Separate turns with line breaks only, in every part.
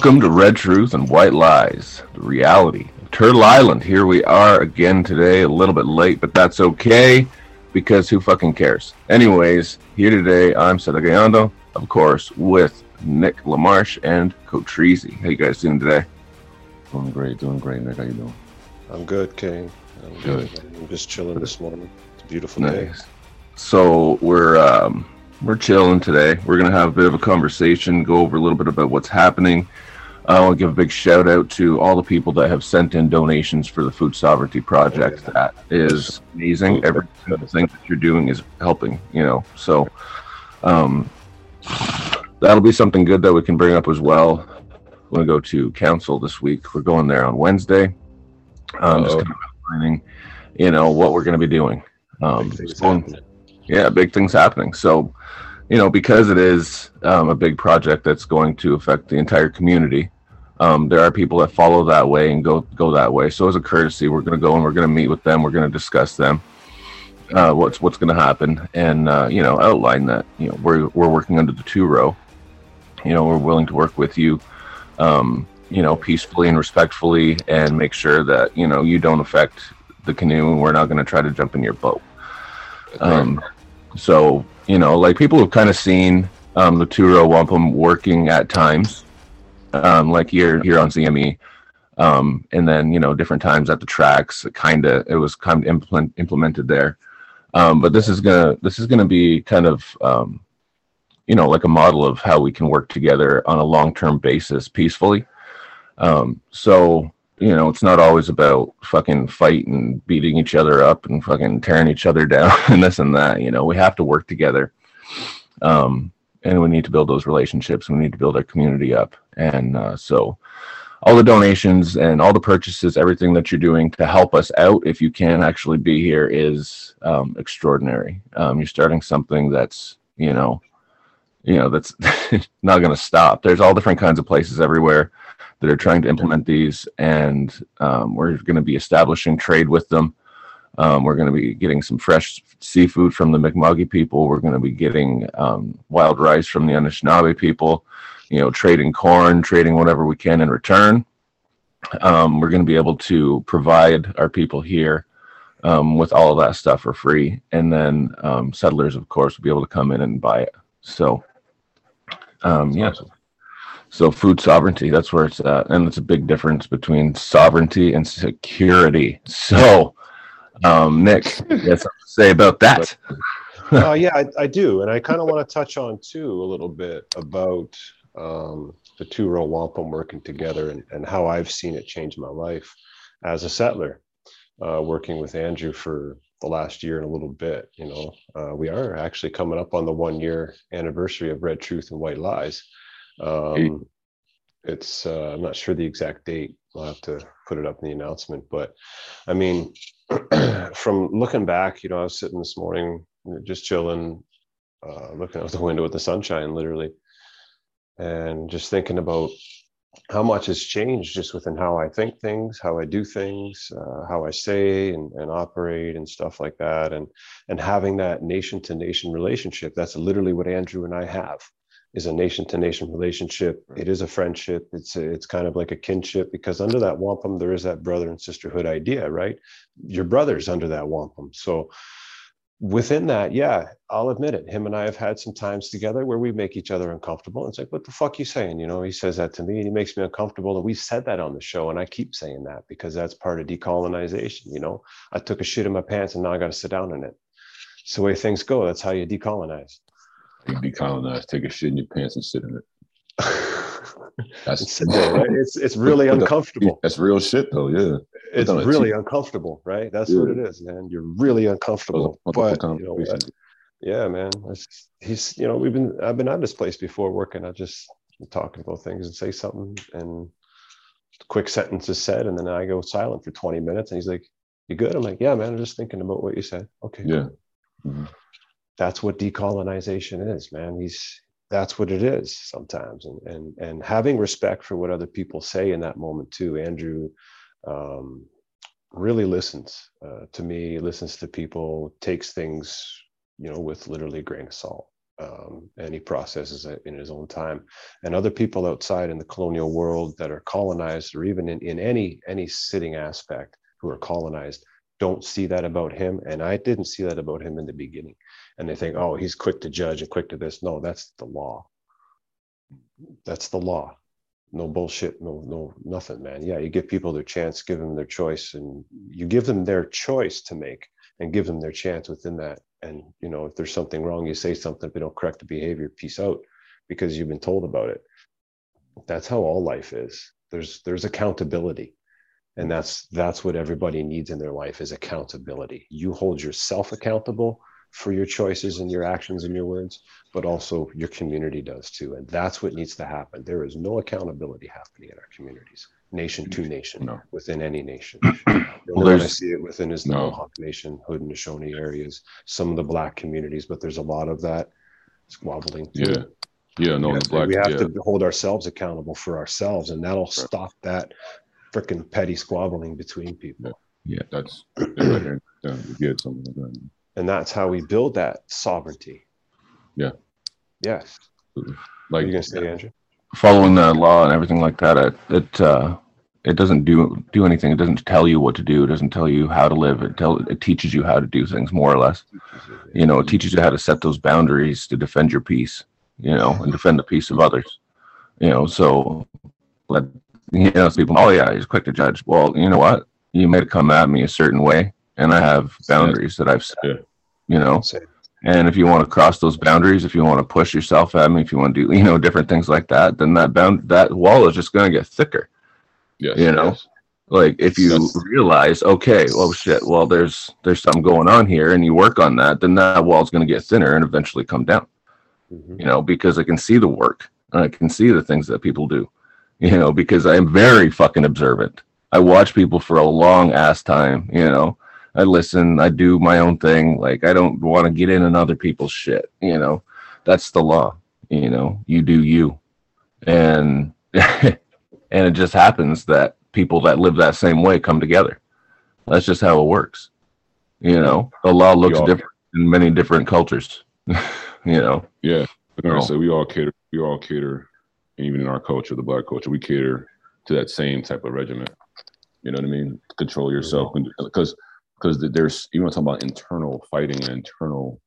Welcome to Red Truth and White Lies, the reality of Turtle Island. Here we are again today, a little bit late, but that's okay because who fucking cares? Anyways, here today, I'm Seta Gayando, of course, with Nick Lamarche and Cotrese. How you guys doing today?
Doing great, doing great, Nick. How you doing?
I'm good, King. I'm
Good.
I'm just chilling this morning. It's a beautiful day.
Nice. So we're um, we're chilling today. We're gonna have a bit of a conversation, go over a little bit about what's happening. I want to give a big shout out to all the people that have sent in donations for the Food Sovereignty Project. That is amazing. Every single thing that you're doing is helping. You know, so um, that'll be something good that we can bring up as well. We're gonna go to council this week. We're going there on Wednesday. Um, just kind of outlining, you know, what we're gonna be doing. Um,
Big things
it's going-
happening.
yeah, big things happening. So, you know, because it is um, a big project that's going to affect the entire community, um, there are people that follow that way and go go that way. So, as a courtesy, we're going to go and we're going to meet with them. We're going to discuss them, uh, what's what's going to happen, and uh, you know, outline that. You know, we're we're working under the two row. You know, we're willing to work with you. Um, you know, peacefully and respectfully, and make sure that you know you don't affect the canoe, and we're not going to try to jump in your boat. Um, so you know, like people have kind of seen um, the Two Row Wampum working at times, um, like here here on CME, um, and then you know different times at the tracks. Kind of, it was kind of implement, implemented there. Um, but this is gonna this is gonna be kind of um, you know like a model of how we can work together on a long term basis peacefully. Um, so you know, it's not always about fucking fight and beating each other up and fucking tearing each other down and this and that. You know, we have to work together. Um, and we need to build those relationships. We need to build our community up. And uh, so, all the donations and all the purchases, everything that you're doing to help us out, if you can actually be here, is um, extraordinary. Um, you're starting something that's, you know, you know, that's not going to stop. There's all different kinds of places everywhere that are trying to implement these, and um, we're going to be establishing trade with them. Um, we're going to be getting some fresh seafood from the Mi'kmaq people. We're going to be getting um, wild rice from the Anishinaabe people. You know, trading corn, trading whatever we can in return. Um, we're going to be able to provide our people here um, with all of that stuff for free, and then um, settlers, of course, will be able to come in and buy it. So, um, yeah.
Awesome.
So food sovereignty, that's where it's at. And it's a big difference between sovereignty and security. So, um, Nick, you something to say about that?
uh, yeah, I, I do, and I kind of want to touch on too a little bit about um, the two row wampum working together and, and how I've seen it change my life as a settler, uh, working with Andrew for the last year and a little bit. You know, uh, we are actually coming up on the one year anniversary of Red Truth and White Lies. Um, it's uh, I'm not sure the exact date. I'll have to put it up in the announcement, but I mean, from looking back, you know, I was sitting this morning just chilling, uh, looking out the window at the sunshine, literally, and just thinking about how much has changed just within how I think things, how I do things, uh, how I say and, and operate and stuff like that, and and having that nation to nation relationship. That's literally what Andrew and I have is a nation to nation relationship. It is a friendship. It's a, it's kind of like a kinship because under that wampum there is that brother and sisterhood idea, right? Your brothers under that wampum. So within that, yeah, I'll admit it. Him and I have had some times together where we make each other uncomfortable. It's like, what the fuck you saying? You know, he says that to me and he makes me uncomfortable. And we said that on the show, and I keep saying that because that's part of decolonization. You know, I took a shit in my pants and now I got to sit down in it. It's the way things go. That's how you decolonize.
Decolonize, take a shit in your pants and sit in it. That's
there, right? It's it's really uncomfortable.
That's real shit though. Yeah.
It's really uncomfortable, right? That's
Yeah.
what it is, man. You're really uncomfortable.
What the fuck
But you know, uh, yeah, man. It's, he's you know we've been I've been at this place before working. I just talking about things and say something and quick sentence is said and then I go silent for 20 minutes and he's like, "You good?" I'm like, "Yeah, man. I'm just thinking about what you said." Okay,
Yeah. Mhm.
That's what decolonization is, man. He's that's what it is sometimes, and and and having respect for what other people say in that moment too. Andrew um, really listens uh, to me, listens to people, takes things, you know, with literally a grain of salt. um, and he processes it in his own time. And other people outside in the colonial world that are colonized, or even in, in any any sitting aspect, who are colonized, don't see that about him. And I didn't see that about him in the beginning. And they think, oh, he's quick to judge and quick to this. No, that's the law. That's the law. No bullshit, no, no, nothing, man. Yeah, you give people their chance, give them their choice, and you give them their choice to make and give them their chance within that and you know if there's something wrong you say something if they don't correct the behavior peace out because you've been told about it that's how all life is there's there's accountability and that's that's what everybody needs in their life is accountability you hold yourself accountable for your choices and your actions and your words but also your community does too and that's what needs to happen there is no accountability happening in our communities nation to nation no. within any nation. well, I see it within is the no. Mohawk Nation, Haudenosaunee areas, some of the black communities, but there's a lot of that squabbling.
Too. Yeah. Yeah, no,
we, black, we have yeah. to hold ourselves accountable for ourselves, and that'll right. stop that freaking petty squabbling between people.
Yeah, that's yeah, something like that.
And that's how we build that sovereignty.
Yeah.
Yes. Like you gonna say, Andrew?
following the law and everything like that, it it, uh, it doesn't do do anything. It doesn't tell you what to do. It doesn't tell you how to live. It tell it teaches you how to do things more or less. You know, it teaches you how to set those boundaries to defend your peace. You know, and defend the peace of others. You know, so let you know people. Oh yeah, he's quick to judge. Well, you know what? You may come at me a certain way, and I have boundaries that I've set. You know, and if you want to cross those boundaries, if you want to push yourself at me, if you want to do, you know, different things like that, then that bound that wall is just going to get thicker.
Yes,
you know,
yes.
like if you yes. realize, okay, well, shit, well, there's there's something going on here, and you work on that, then that wall's going to get thinner and eventually come down. Mm-hmm. You know, because I can see the work, and I can see the things that people do. You know, because I am very fucking observant. I watch people for a long ass time. You know, I listen, I do my own thing. Like I don't want to get in on other people's shit, you know. That's the law, you know. You do you. And and it just happens that people that live that same way come together. That's just how it works. You know, the law looks all, different in many different cultures. you know.
Yeah. Like I said, we all cater we all cater even in our culture, the black culture, we cater to that same type of regiment. You know what I mean? Control yourself because because there's you want to talk about internal fighting and internal,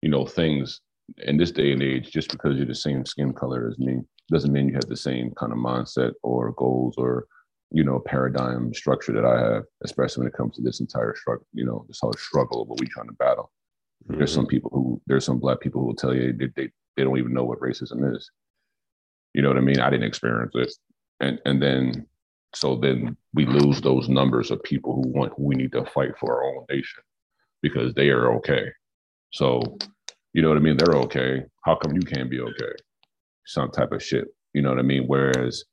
you know, things in this day and age. Just because you're the same skin color as me doesn't mean you have the same kind of mindset or goals or you know paradigm structure that I have, especially when it comes to this entire struggle. You know, this whole struggle of what we're trying to battle. Mm-hmm. There's some people who there's some black people who will tell you they, they they don't even know what racism is. You know what I mean? I didn't experience it, and and then so then we lose those numbers of people who want who we need to fight for our own nation because they are okay. So, you know what I mean? They're okay. How come you can't be okay? Some type of shit. You know what I mean? Whereas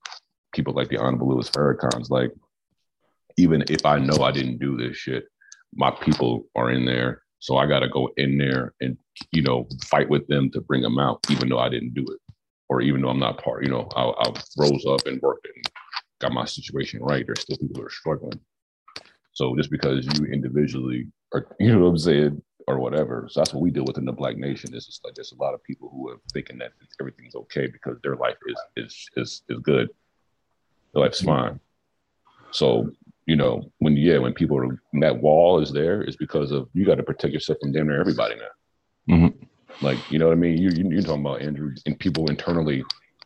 people like the Honorable Louis Farrakhan's like, even if I know I didn't do this shit, my people are in there. So I got to go in there and, you know, fight with them to bring them out, even though I didn't do it. Or even though I'm not part, you know, I, I rose up and worked and got my situation right, there's still people that are struggling. So just because you individually are, you know what I'm saying, or whatever. So that's what we deal with in the Black Nation. Is just like there's a lot of people who are thinking that everything's okay because their life is is is is good. Their life's fine. So you know when yeah when people are when that wall is there is because of you got to protect yourself from damn near everybody now. Mm-hmm. Like you know what I mean. You, you you're talking about Andrew and people internally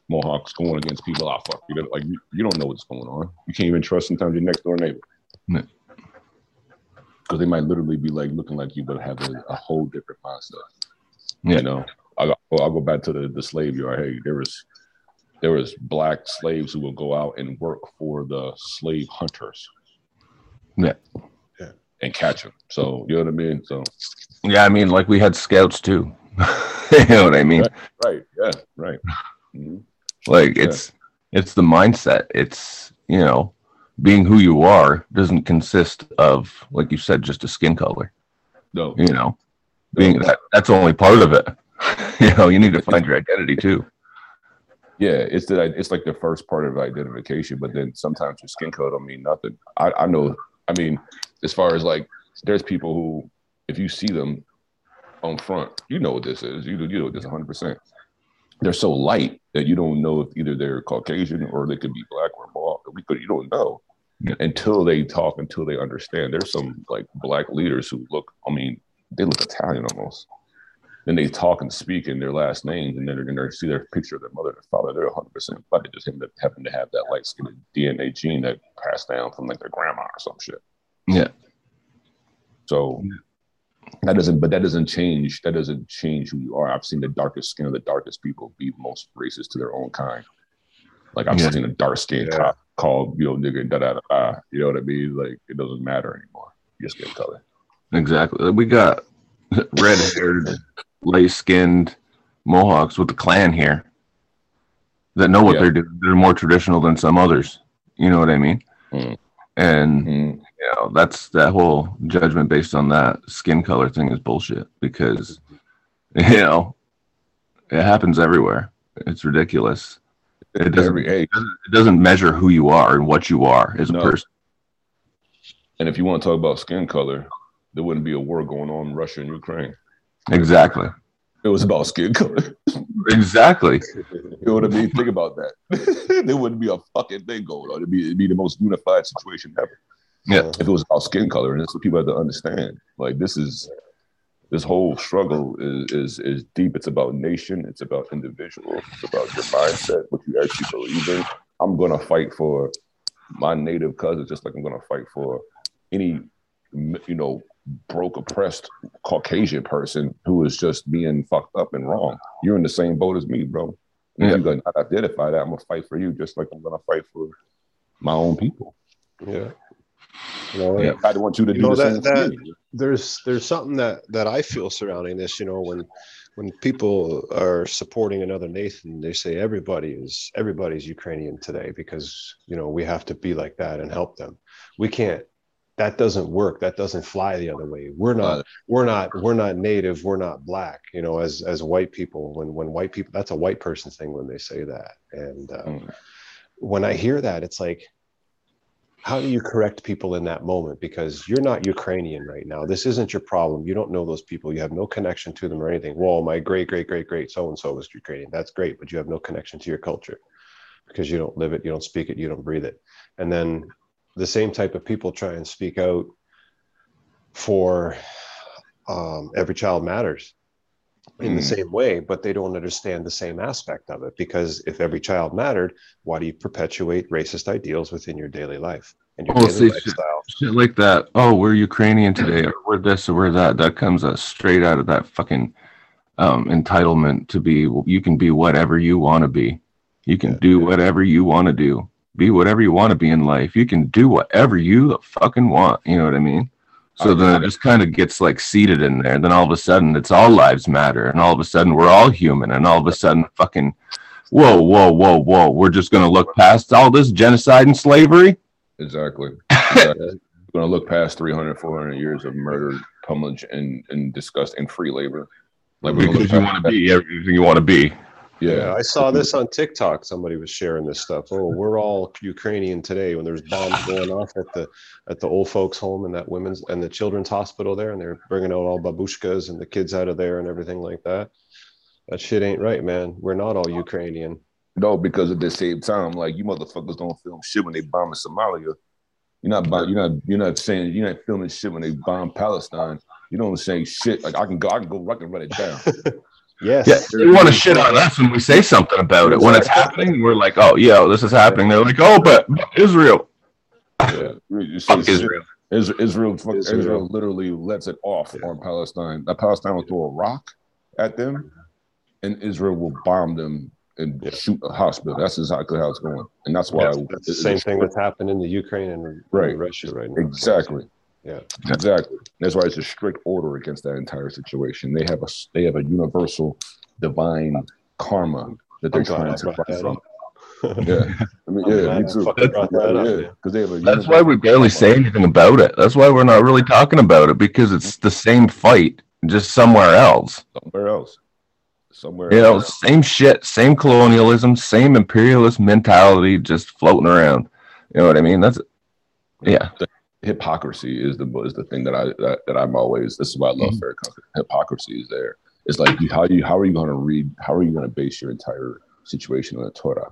Mohawks going against people. Ah, fuck you. Like you, you don't know what's going on. You can't even trust sometimes your next door neighbor. Because they might literally be like looking like you, but have a, a whole different mindset. Yeah. You know, I'll, I'll go back to the, the slave yard. Hey, there was there was black slaves who would go out and work for the slave hunters.
Yeah.
Yeah.
And catch them. So you know what I mean? So
yeah, I mean, like we had scouts too. you know what I mean?
Right. right. Yeah. Right. Mm-hmm.
Like yeah. it's it's the mindset. It's you know being who you are doesn't consist of like you said just a skin color.
No,
you know, being that that's only part of it. you know, you need to find your identity too.
Yeah, it's that it's like the first part of identification, but then sometimes your skin color don't mean nothing. I, I know. I mean, as far as like, there's people who, if you see them, on front. You know what this is. You you know this 100. percent They're so light that you don't know if either they're Caucasian or they could be black or bald. But you don't know until they talk, until they understand. There's some like black leaders who look. I mean, they look Italian almost. Then they talk and speak in their last names, and then they're going to see their picture of their mother and father. They're 100 percent black. They just happen to have that light skinned DNA gene that passed down from like their grandma or some shit.
Yeah.
So that doesn't, but that doesn't change. That doesn't change who you are. I've seen the darkest skin of the darkest people be most racist to their own kind. Like I've yeah. seen a dark skinned yeah. cop called you know nigga da da da. You know what I mean? Like it doesn't matter anymore. You just get color.
Exactly. We got red haired, light skinned Mohawks with the clan here that know what yeah. they're doing. They're more traditional than some others. You know what I mean? And mm you know that's that whole judgment based on that skin color thing is bullshit because you know it happens everywhere. It's ridiculous. It doesn't, it doesn't measure who you are and what you are as a person.
And if you want to talk about skin color there wouldn't be a war going on in russia and ukraine.
Exactly.
It was about skin color.
Exactly
you know what i mean think about that there wouldn't be a fucking thing going on it'd be, it'd be the most unified situation ever
yeah.
If it was about skin color, and that's what people have to understand. Like this is this whole struggle is is is deep. It's about nation. It's about individual. It's about your mindset, what you actually believe in. I'm gonna fight for my native cousins, just like I'm gonna fight for any you know broke oppressed Caucasian person who is just being fucked up and wrong. You're in the same boat as me, bro. Yeah. I'm gonna identify that. I'm gonna fight for you, just like I'm gonna fight for my own people.
Yeah.
You know, yeah. I want you to you do know, the that,
same that, There's there's something that that I feel surrounding this. You know, when when people are supporting another nation, they say everybody is everybody's Ukrainian today because you know we have to be like that and help them. We can't. That doesn't work. That doesn't fly the other way. We're not. We're not. We're not native. We're not black. You know, as as white people, when when white people, that's a white person thing when they say that. And uh, mm. when I hear that, it's like how do you correct people in that moment because you're not ukrainian right now this isn't your problem you don't know those people you have no connection to them or anything well my great great great great so and so was ukrainian that's great but you have no connection to your culture because you don't live it you don't speak it you don't breathe it and then the same type of people try and speak out for um, every child matters in the mm. same way, but they don't understand the same aspect of it. Because if every child mattered, why do you perpetuate racist ideals within your daily life and your oh, daily
lifestyle? Shit, shit, like that. Oh, we're Ukrainian today, or we're this, or we're that. That comes uh, straight out of that fucking um, entitlement to be. You can be whatever you want to be. You can yeah, do yeah. whatever you want to do. Be whatever you want to be in life. You can do whatever you fucking want. You know what I mean? So then it just kind of gets like seated in there. And then all of a sudden it's all lives matter. And all of a sudden we're all human. And all of a sudden fucking, whoa, whoa, whoa, whoa. We're just going to look past all this genocide and slavery.
Exactly. exactly. we're going to look past 300, 400 years of murder, pummelage, and, and disgust and free labor.
Like because you want to be everything you want to be.
Yeah, I saw this on TikTok. Somebody was sharing this stuff. Oh, we're all Ukrainian today. When there's bombs going off at the at the old folks' home and that women's and the children's hospital there, and they're bringing out all babushkas and the kids out of there and everything like that. That shit ain't right, man. We're not all Ukrainian.
No, because at the same time, like you motherfuckers don't film shit when they bomb Somalia. You're not you're not you're not saying you're not filming shit when they bomb Palestine. You don't say shit like I can go I can go I can run it down.
Yes.
Yeah, they want to shit on us when we say something about it. When it's happening, we're like, "Oh, yeah, this is happening." They're like, "Oh, but Israel."
Yeah, fuck Israel. Israel, Israel, fuck, Israel. Israel literally lets it off yeah. on Palestine. That Palestine will throw a rock at them, and Israel will bomb them and yeah. shoot a hospital. That's exactly how it's going, and that's why
yeah, that's the same thing that's happened in the Ukraine and right. Russia right now.
Exactly.
Yeah,
exactly. That's why it's a strict order against that entire situation. They have a they have a universal divine karma that they're trying to fight from. yeah, I mean, yeah, me too.
Yeah, because they have a. That's why we barely say anything about it. That's why we're not really talking about it because it's the same fight, just somewhere else.
Somewhere else. Somewhere.
You know, same shit, same colonialism, same imperialist mentality, just floating around. You know what I mean? That's yeah
hypocrisy is the is the thing that I that, that I'm always. This is why I love
Mhm.
Farrakhan. Hypocrisy is there. It's like you, how you how are you going to read? How are you going to base your entire situation on the Torah?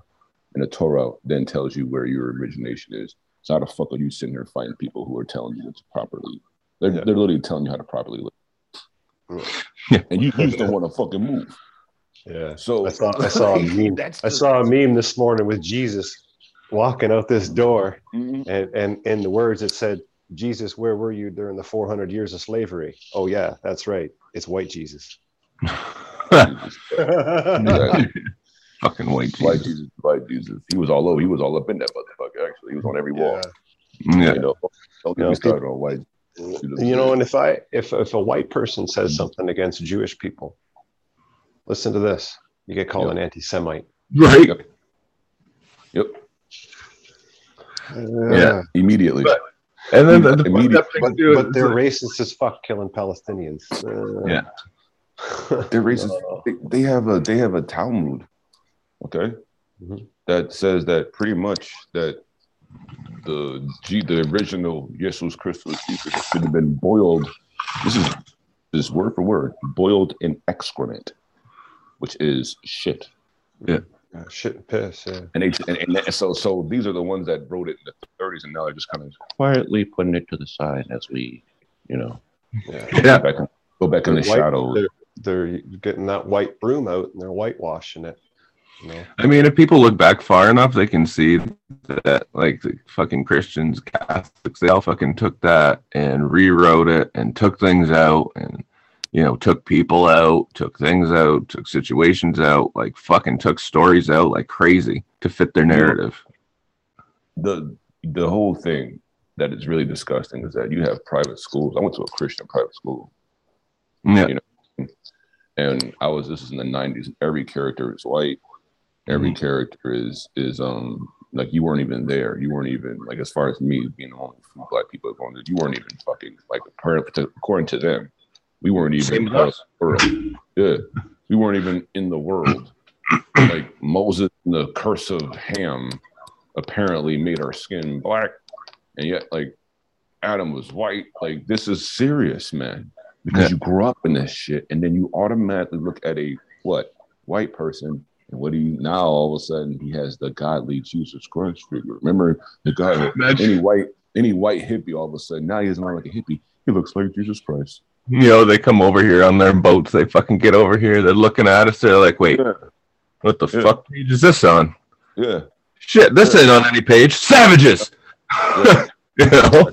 And the Torah then tells you where your origination is. So how the fuck are you sitting here fighting people who are telling you to properly? They're,
Yeah.
they're literally telling you how to properly live.
Yeah.
And you, you just don't want to fucking move.
Yeah.
So
I saw I saw a meme. I saw a meme this morning with Jesus walking out this door,
Mhm.
and and in the words it said, "Jesus, where were you during the 400 years of slavery?" Oh yeah, that's right. It's white Jesus.
Exactly.
Fucking white
White
Jesus.
Jesus, white Jesus. He was all over. He was all up in that motherfucker. Actually, he was on every wall.
Yeah.
You know, don't get me started on white.
You know, and if I if if a white person says something against Jewish people, listen to this. You get called
Yeah.
an anti-Semite.
Right.
Yep. Yep.
Yeah.
Immediately.
But- And then the, the
Immediate-
thing
But, but they're
like-
racist as fuck, killing Palestinians. Uh,
Yeah.
They're racist. They, they have a they have a Talmud, okay,
Mhm.
that says that pretty much that the G, the original Jesus Christus Jesus should have been boiled. This is this word for word boiled in excrement, which is shit.
Uh, shit and piss. Yeah.
And, they, and, and so so these are the ones that wrote it in the 30s, and now they're just kind of quietly putting it to the side as we, you know,
Yeah.
go
Yeah.
back, go back in the
They're white-
shadows.
They're, they're getting that white broom out and they're whitewashing it. You know?
I mean, if people look back far enough, they can see that, like, the fucking Christians, Catholics, they all fucking took that and rewrote it and took things out and, you know, took people out, took things out, took situations out, like, fucking took stories out like crazy to fit their narrative.
the the whole thing that is really disgusting is that you have private schools. I went to a Christian private school,
Yeah.
You and I was this is in the '90s. Every character is white. Every character is is um like you weren't even there. You weren't even like as far as me being the only few black people going. You weren't even fucking like according to, according to them, we weren't even
Same with
part of
us.
the world. Yeah, we weren't even in the world. like Moses and the curse of Ham apparently made our skin black, and yet like Adam was white. Like this is serious, man. Because
Yeah.
you grew up in this shit, and then you automatically look at a what white person, and what do you now? All of a sudden, he has the godly Jesus Christ figure. Remember the guy, any white, any white hippie, all of a sudden now he doesn't look like a hippie. He looks like Jesus Christ.
You know, they come over here on their boats. They fucking get over here. They're looking at us. They're like, wait,
Yeah,
what the
Yeah.
fuck page is this on?
yeah.
Shit, this ain't on any page. Savages.
yeah.
you know?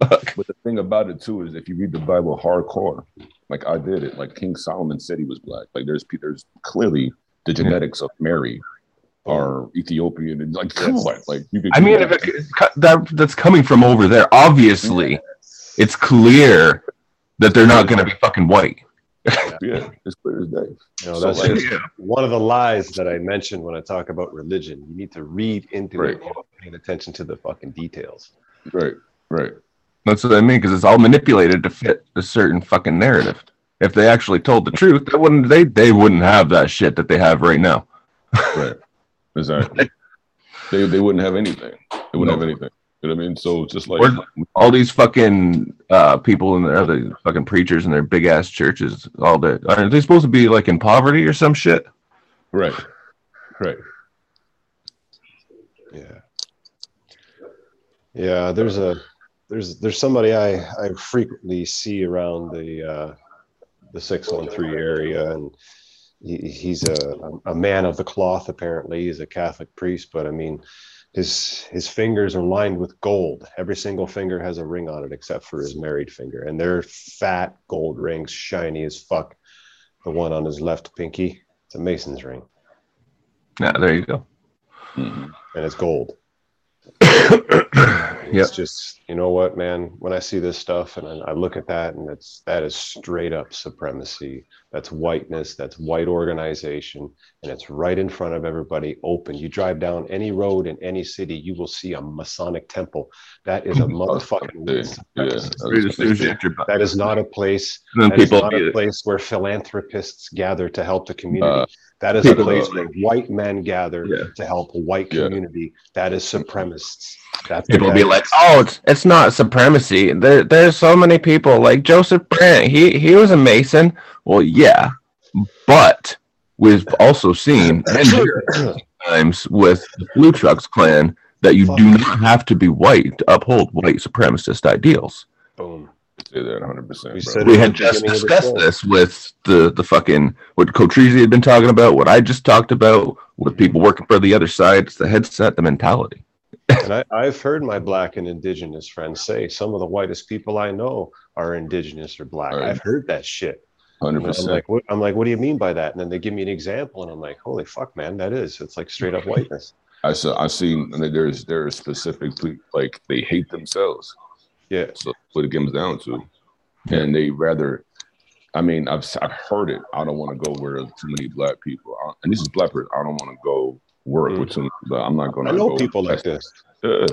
But the thing about it too is, if you read the Bible hardcore, like I did it, like King Solomon said he was black. Like there's there's clearly the genetics of Mary are Ethiopian, and like come on, like you could.
I mean, if it, that that's coming from over there, obviously, it's clear that they're not going to be fucking white.
yeah, it's clear as day.
You know,
So,
that's
like-
just one of the lies that I mentioned when I talk about religion. You need to read into
Right.
it, paying attention to the fucking details.
Right, right.
That's what I mean, because it's all manipulated to fit a certain fucking narrative. If they actually told the truth, they wouldn't they they wouldn't have that shit that they have right now.
Right. Exactly. they they wouldn't have anything. They wouldn't
No.
have anything. You know what I mean? So it's just like
Or- All these fucking uh, people and their other fucking preachers and their big ass churches, all the are they supposed to be like in poverty or some shit?
right, right.
Yeah. Yeah, there's a there's there's somebody I I frequently see around the uh the 613 area and he, he's a a man of the cloth apparently. He's a Catholic priest, but I mean his his fingers are lined with gold. Every single finger has a ring on it except for his married finger and they're fat gold rings, shiny as fuck. The one on his left pinky, it's a Mason's ring
Yeah, there you go.
Mhm.
and it's gold.
Yep.
It's just, you know what, man, when I see this stuff and I, I look at that and it's that is straight up supremacy. That's whiteness, that's white organization, and it's right in front of everybody open. You drive down any road in any city, you will see a Masonic temple. That is a motherfucking
Yeah,
supremacist.
As soon as you enter-
That is not a place that is
people
not a place where philanthropists gather to help the community.
Uh,
That is a place where white men gather
Yeah.
to help a white
Yeah.
community. That is supremacists. That's
People
that
be
is-
like, "Oh, it's it's not supremacy." There there's so many people like Joseph Brant. He he was a Mason. Well, yeah, but we've also seen many times with the Blue Trucks clan that you do not have to be white to uphold white supremacist ideals.
boom.
Say that 100. percent
We said
We had just
beginning of the
discussed this with the the fucking what Cotrese had been talking about, what I just talked about with people working for the other side. It's the headset, the mentality.
And I, I've heard my black and indigenous friends say some of the whitest people I know are indigenous or black.
Right.
I've heard that shit.
Hundred
And I'm
percent.
like, what? I'm like, what do you mean by that? And then they give me an example, and I'm like, holy fuck, man, that is. It's like straight up whiteness.
I saw. I've seen. and There's there's specific like they hate themselves.
Yeah.
So that's what it comes down to, and they rather. I mean, I've I've heard it. I don't want to go where there's too many black people, I- and this is black person. I don't want to go work with too. many But I'm not going
I
to.
know people like this.
Yeah.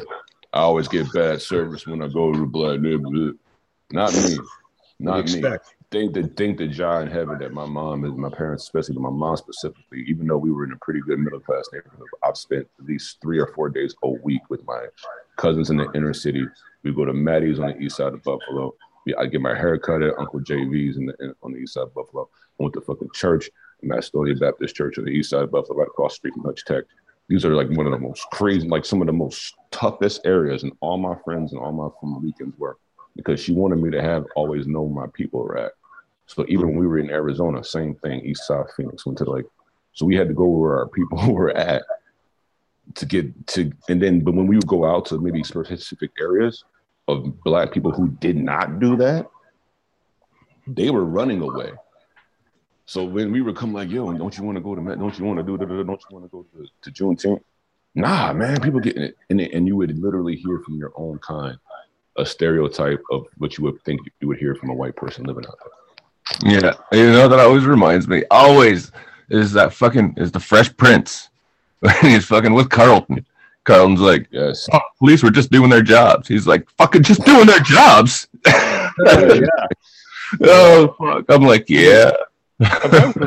I always get bad service when I go to the black neighborhood. Not me. Not me.
expect.
Think that think that John heaven that my mom and my parents, especially my mom specifically, even though we were in a pretty good middle class neighborhood, I've spent at least three or four days a week with my cousins in the inner city. We go to Maddie's on the east side of Buffalo. I get my hair cut at Uncle JV's in the, in, on the east side of Buffalo. I went to fucking church, Macedonia Baptist Church on the east side of Buffalo, right across the street from Hutch Tech. These are like one of the most crazy, like some of the most toughest areas, and all my friends and all my from weekends were because she wanted me to have always know my people at. So even when we were in Arizona, same thing, East South Phoenix, went to like, so we had to go where our people were at to get to, and then, but when we would go out to maybe specific areas of black people who did not do that, they were running away. So when we would come like, yo, don't you want to go to? Don't you want to do da, da, da, Don't you want to go to, to Juneteenth? Nah, man, people getting it. And, and you would literally hear from your own kind a stereotype of what you would think you would hear from a white person living out there.
Yeah, you know that always reminds me. Always is that fucking is the Fresh Prince. He's fucking with Carlton. Carlton's like,
Yes.
oh, police were just doing their jobs. He's like, fucking just doing their jobs. Oh fuck! I'm like, yeah,
I would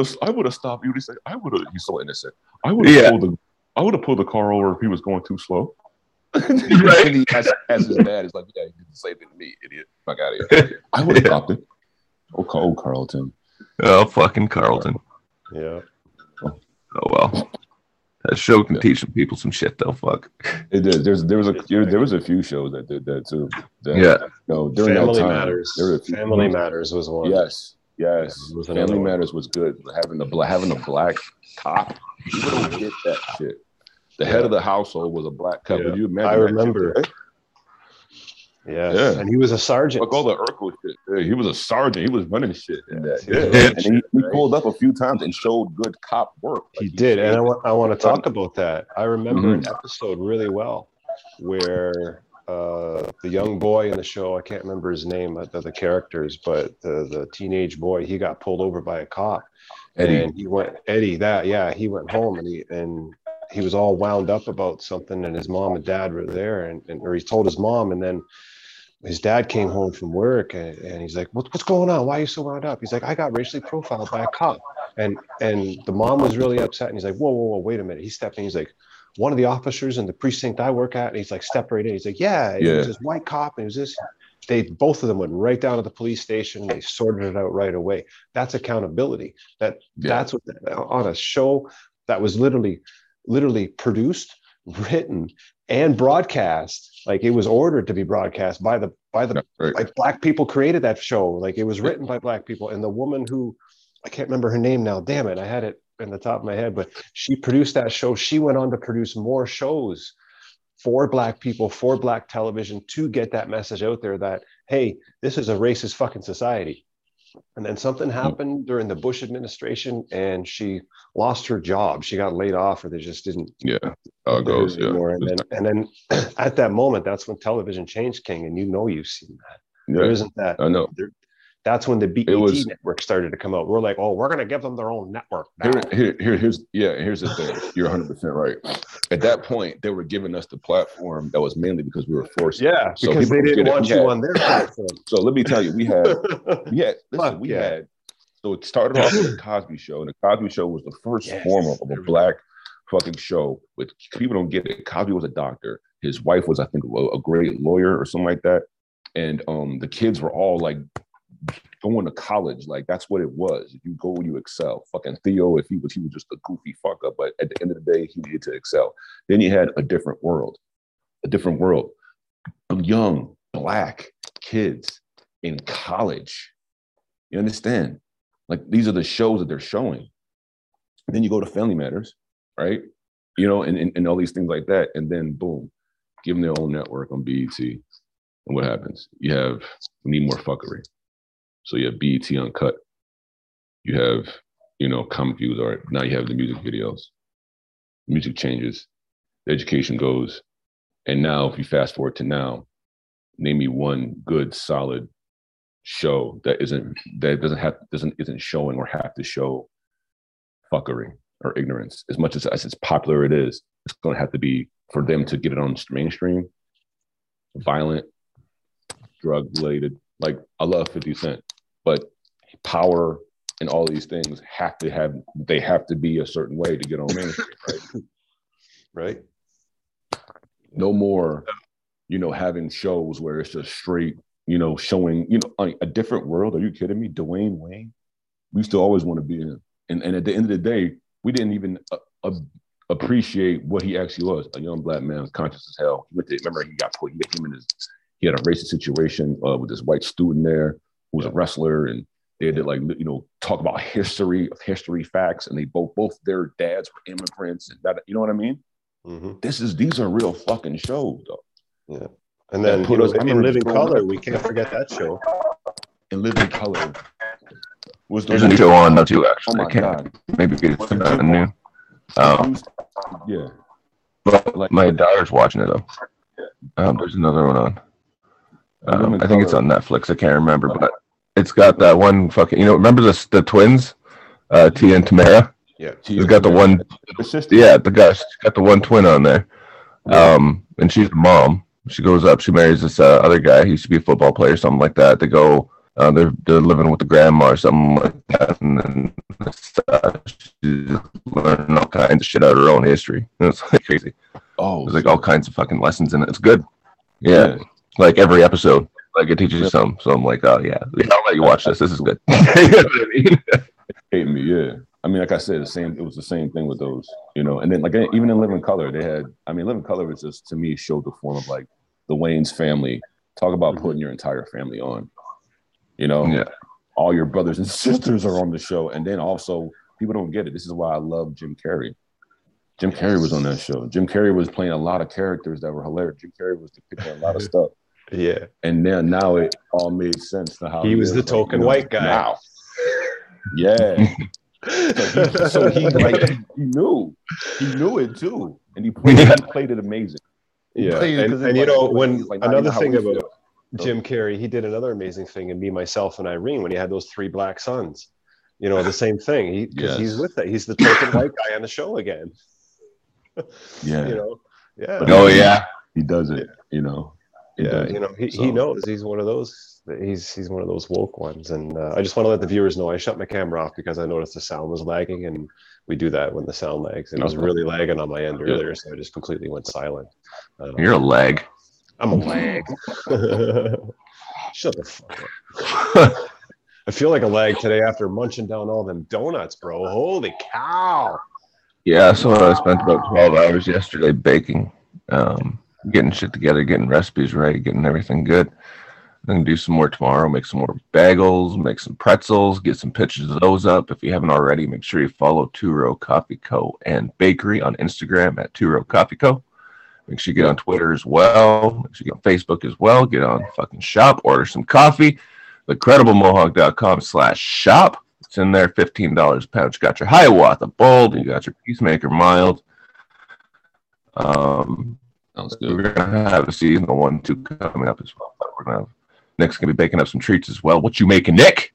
have I would have stopped you. He said, I would have. He's so innocent. I would have
Yeah.
pulled the I would have pulled the car over if he was going too slow.
Right.
and he as, as his dad is like, yeah, you did the same thing to me, idiot. Fuck out of here. I would have
Yeah.
stopped it. Oh, Car- oh, Carlton.
oh fucking Carlton.
Yeah.
Oh well, that show can
Yeah.
teach some people some shit though. Fuck.
It did. There's there was a there, there was a few shows that did that too. That,
Yeah.
No, during
Family
that time,
Matters.
there were a few-
Family Matters was one.
Yes. Yes.
Was
Family
one.
Matters was good. Having the black having a black cop, you would have hit that shit. The head of the household was a black cop.
Yeah.
You imagine?
I
that
remember.
shit?
Yes.
Yeah.
And he was a sergeant.
Fuck all the Urkel shit. Yeah, he was a sergeant. He was running shit in that.
Yeah.
Yeah. And he, he pulled up a few times and showed good cop work.
He
Like,
did, and I want I want to talk about that. I remember
Mm-hmm.
an episode really well where uh, the young boy in the show I can't remember his name of the, the characters, but the the teenage boy he got pulled over by a cop,
Eddie.
and he went Eddie that yeah he went home and he and he was all wound up about something, and his mom and dad were there, and, and or he told his mom, and then his dad came home from work and, and he's like, what, what's going on? Why are you so wound up? He's like, I got racially profiled by a cop. And and the mom was really upset. And he's like, whoa, whoa, whoa, wait a minute. He stepped in. He's like, one of the officers in the precinct I work at. And he's like, step right in. He's like, yeah, it
Yeah.
was this white cop. And it was this. They both of them went right down to the police station. They sorted it out right away. That's accountability. That
Yeah.
that's what on a show that was literally, literally produced, written, and broadcast. Like it was ordered to be broadcast by the by the
Right.
like black people created that show. Like it was written by black people, and the woman who I can't remember her name now. Damn it, I had it in the top of my head, but she produced that show. She went on to produce more shows for black people, for black television, to get that message out there that hey, this is a racist fucking society. And then something mm. happened during the Bush administration, and she lost her job. She got laid off, or they just didn't
Yeah. How it goes. Yeah.
And then, and then at that moment, that's when television changed, King, and you know you've seen that. There
Yeah.
isn't that.
I know.
There, that's when the BET
was-
network started to come out. We're like, oh, we're gonna give them their own network. now.
Here, here, here, here's yeah. Here's the thing. You're 100 percent right. At that point, they were giving us the platform that was mainly because we were forced.
Yeah,
So
because they didn't want you
had-
on their platform.
So let me tell you, we had we had listen, we
yeah.
had So it started off with the Cosby Show, and the Cosby Show was the first
Yes.
form of a black fucking show. With people don't get it. Cosby was a doctor. His wife was, I think, a, a great lawyer or something like that. And um, the kids were all like going to college. Like that's what it was. If you go, you excel. Fucking Theo, if he was, he was just a goofy fuck up. But at the end of the day, he needed to excel. Then you had a different world, a different world. Young black kids in college. You understand? Like these are the shows that they're showing. then you go to Family Matters, right? You know, and, and, and all these things like that. And then boom, give them their own network on BET. And what happens? You have need more fuckery. So you have BET uncut. You have, you know, comic views. Right, now you have the music videos. Music changes, the education goes. And now if you fast forward to now, name me one good, solid show that isn't that doesn't have doesn't isn't showing or have to show fuckery or ignorance as much as as it's popular it is it's going to have to be for them to get it on mainstream violent drug related like i love 50 cent but power and all these things have to have they have to be a certain way to get on mainstream right?
Right?
no more you know having shows where it's just straight you know showing you know like, a different world. Are you kidding me? Dwayne wayne? We used to always want to be him. And, and at the end of the day we didn't even uh, uh, appreciate what he actually was a young black man conscious as hell. He went to, remember he got put he had him in his he had a racist situation uh, with this white student there who was a wrestler and they did like you know talk about history of history facts and they both both their dads were immigrants and that you know what i mean
hmm
this is these are real fucking shows though Yeah,
And then
put
you know,
us- I
in
remember
Living Color, we can't forget that show.
and Living Color was the
There's a new show on now too. Actually,
Oh
I
my
can't
god!
maybe get something new. Um,
yeah,
but
Like-
my daughter's watching it though. Um, there's another one on. Um, I think it's on Netflix. I can't remember, but it's got that one fucking. You know, remember the the twins, uh, Tia and Tamera.
Yeah.
It's got the one.
The sister.
Yeah, the guy. She's got the one twin on there. Um, and she's the mom. She goes up. She marries this uh, other guy. He used to be a football player, something like that. They go. Uh, they're they're living with the grandma or something like that, and then uh, she's learning all kinds of shit out of her own history. And it's like crazy.
Oh,
There's like all kinds of fucking lessons in it. It's good. Yeah, like every episode, like it teaches you
Yeah.
some. So I'm like, oh yeah, I'll let you watch this. This is good. you know what I mean?
hating me. Yeah. I mean, like I said, the same. It was the same thing with those, you know. And then, like, even in Living Color, they had. I mean, Living Color was just to me showed the form of like the Wayans family. Talk about
Mhm.
putting your entire family on. You know,
Yeah.
all your brothers and sisters are on the show, and then also people don't get it. This is why I love Jim Carrey. Jim Carrey was on that show. Jim Carrey was playing a lot of characters that were hilarious. Jim Carrey was depicting a lot of stuff,
Yeah.
and then now it all made sense to how
He was the token
know,
white guy.
Now, yeah. So he, so he like he knew, he knew it too, and he played, he played it amazing.
yeah.
it
And, and
it's
you know, when
like,
another thing about
feel.
Jim Carrey, he did another amazing thing in Me, Myself, and Irene when he had those three black sons. You know, the same thing. He,
Yes.
he's with that. He's the token white guy on the show again.
Yeah,
You know, yeah.
But
Oh yeah.
he does it. You know,
yeah, you know, he, he knows he's one of those. He's he's one of those woke ones, and uh, I just want to let the viewers know I shut my camera off because I noticed the sound was lagging, and we do that when the sound lags. And it was really lagging on my end earlier, so I just completely went silent. Um,
You're a leg.
I'm a lag. Shut the fuck up. I feel like a lag today after munching down all them donuts, bro. Holy cow!
Yeah, so I spent about 12 hours yesterday baking, um, getting shit together, getting recipes right, getting everything good. I'm gonna do some more tomorrow, make some more bagels, make some pretzels, get some pictures of those up. If you haven't already, make sure you follow Two Row Coffee Co. and Bakery on Instagram at Two Row Coffee Co. Make sure you get on Twitter as well. Make sure you get on Facebook as well. Get on fucking shop, order some coffee. Thecrediblemohawk.com slash shop. It's in there, $15 a pound. You got your Hiawatha Bold, you got your Peacemaker Mild. Um,
sounds good.
we're gonna have a seasonal one two coming up as well. But we're gonna have Nick's gonna be baking up some treats as well. What you making, Nick?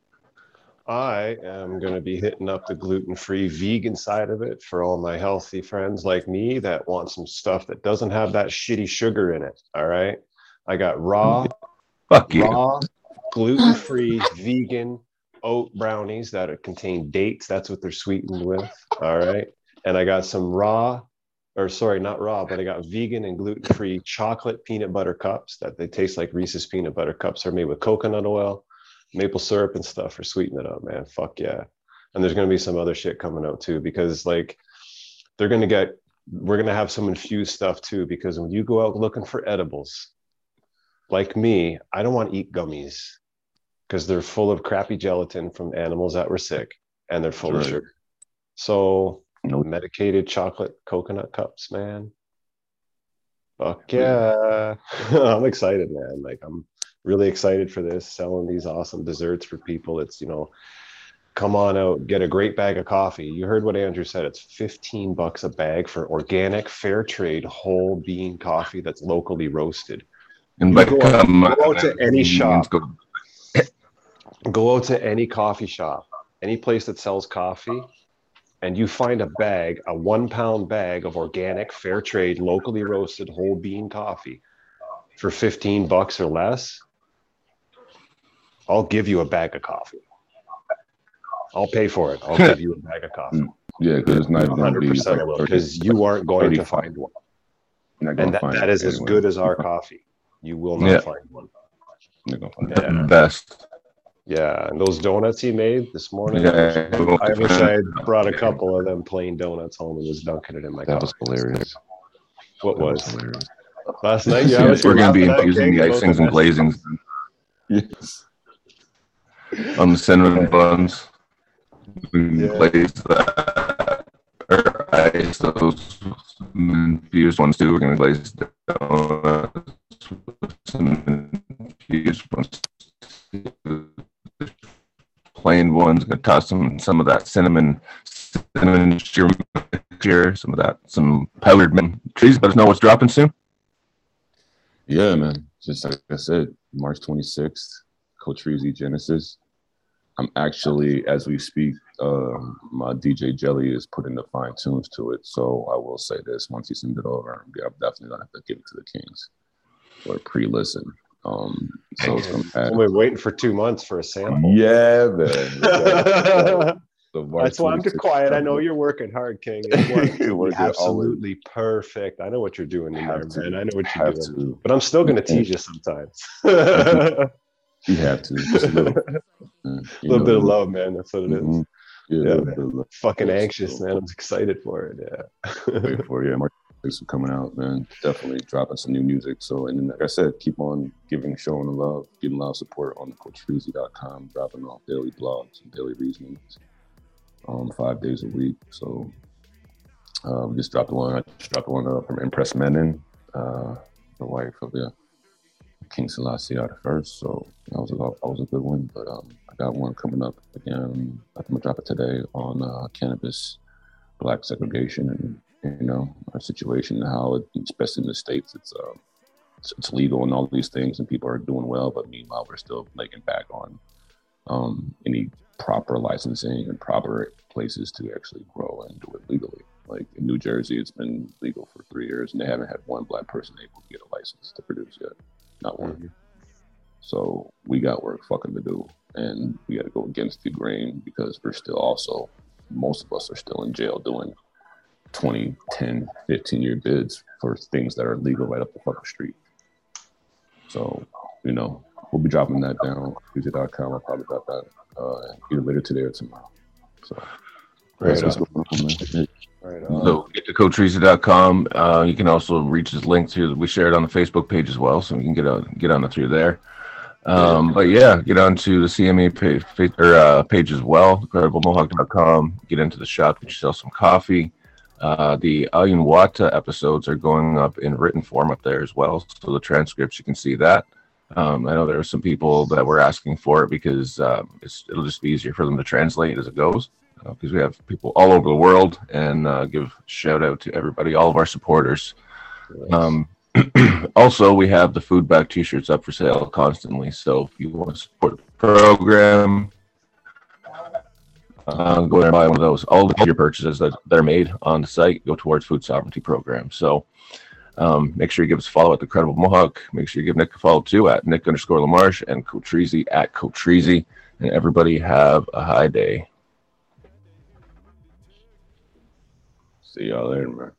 I am going to be hitting up the gluten free vegan side of it for all my healthy friends like me that want some stuff that doesn't have that shitty sugar in it. All right. I got raw,
Fuck you.
raw, gluten free, vegan oat brownies that contain dates. That's what they're sweetened with. All right. And I got some raw, or sorry, not raw, but I got vegan and gluten free chocolate peanut butter cups that they taste like Reese's peanut butter cups. are made with coconut oil, maple syrup, and stuff for sweeten it up, man. Fuck yeah. And there's going to be some other shit coming out too because, like, they're going to get, we're going to have some infused stuff too because when you go out looking for edibles, like me, I don't want to eat gummies because they're full of crappy gelatin from animals that were sick and they're full right. of sugar. So medicated chocolate coconut cups, man. Fuck yeah. I'm excited, man. Like I'm really excited for this, selling these awesome desserts for people. It's, you know, come on out, get a great bag of coffee. You heard what Andrew said. It's 15 bucks a bag for organic, fair trade, whole bean coffee that's locally roasted. And go, out, go out to uh, any shop. Go. go out to any coffee shop, any place that sells coffee, and you find a bag, a one pound bag of organic, fair trade, locally roasted whole bean coffee for 15 bucks or less, I'll give you a bag of coffee. I'll pay for it. I'll give you a bag of coffee.
Yeah, because it's not
100% because you aren't going to find one. And that, that is as good as our coffee. You will not yeah. find one.
Yeah. Best.
Yeah, and those donuts he made this morning. Yeah, I wish I had brought a couple of them plain donuts home and was dunking it in my
that coffee. was hilarious.
What that was? was
hilarious.
Last night,
yeah, we're going to be infusing the icings and glazings. Yes. On the cinnamon buns, we yeah. glaze that or ice those infused ones too. We're going to glaze donuts some infused ones plain ones. Gonna toss some some of that cinnamon cinnamon sugar, some of that, some powdered mint trees. Let us know what's dropping soon.
Yeah, man. Just like I said, March 26th, Coltrisi Genesis. I'm actually, as we speak, um, my DJ Jelly is putting the fine tunes to it. So I will say this: once he sends it over, I'm definitely gonna have to give it to the Kings or pre-listen. Um, so it's
gonna We're waiting for two months for a sample.
Yeah, man.
That's why I'm too quiet. I know you're working hard, King. It's absolutely perfect. I know what you're doing in there, to. man. I know what you're doing. To. But I'm still going to tease you sometimes.
you have to. Just a little,
mm, a little bit of love, man. That's what it is. Mm-hmm. Yeah, yeah fucking anxious, man. I'm excited for it. Yeah.
Wait for you. Thanks for coming out, man. Definitely dropping some new music. So, and then, like I said, keep on giving, showing the love, getting a lot of support on coachfreezy.com, dropping off daily blogs and daily reasonings um, five days a week. So, we just dropped one. I just dropped one uh, from Empress Menen, uh, the wife of the King Selassie out first. So that was a that was a good one. But um, I got one coming up again. I'm gonna drop it today on uh, cannabis, black segregation, and you know, our situation how, it, especially in the states, it's, uh, it's, it's legal and all these things, and people are doing well. But meanwhile, we're still making back on um, any proper licensing and proper places to actually grow and do it legally. Like in New Jersey, it's been legal for three years, and they haven't had one black person able to get a license to produce yet. Not one. Mm-hmm. So we got work fucking to do, and we got to go against the grain because we're still also most of us are still in jail doing 20, 10, 15 year bids for things that are legal right up the fucking street. So, you know, we'll be dropping that down. Future.com. I'll probably drop that uh, either later today or tomorrow. So,
right on. On, right on. So get to coachreezy.com. Uh, you can also reach his link to we share it on the Facebook page as well, so you can get on get on it through there. Um, but yeah, get onto the CME page, or, uh, page as well, incrediblemohawk.com. Get into the shop, get yourself some coffee. Uh, the Ayunwata episodes are going up in written form up there as well. So the transcripts, you can see that. Um, I know there are some people that were asking for it because um, it'll just be easier for them to translate as it goes. Because uh, we have people all over the world, and uh, give shout out to everybody, all of our supporters. Um, also, we have the food bag T-shirts up for sale constantly. So if you want to support the program, uh, go there and buy one of those. All the your purchases that, that are made on the site go towards food sovereignty programs. So um, make sure you give us a follow at the Credible Mohawk. Make sure you give Nick a follow too at Nick underscore Lamarche and Cotrizi at Cotrizi. and everybody have a high day.
See y'all later, man.